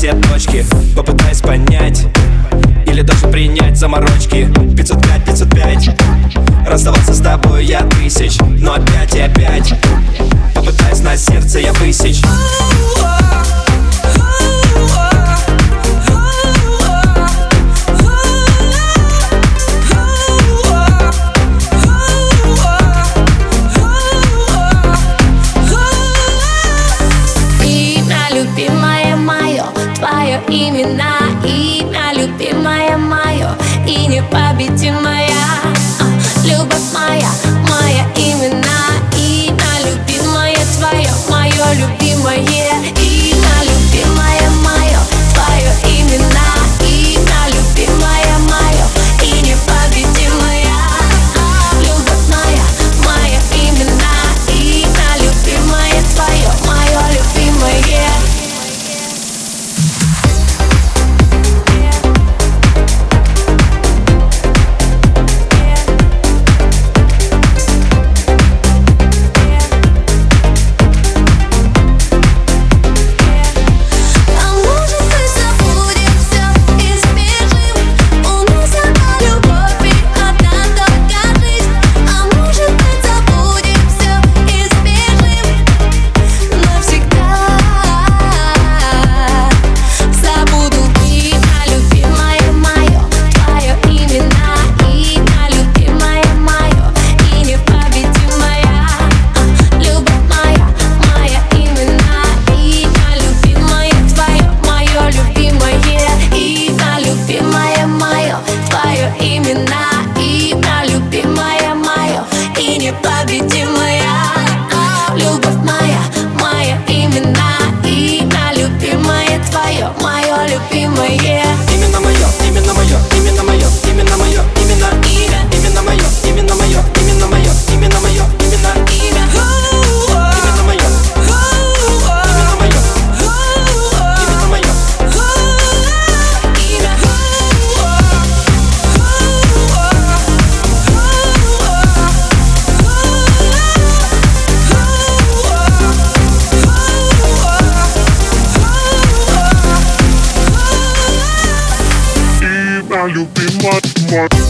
строчки Попытаясь понять Или даже принять заморочки. 505, 505 Расставаться с тобой я тысяч Но опять и опять over here. Любимое Now you be my, my.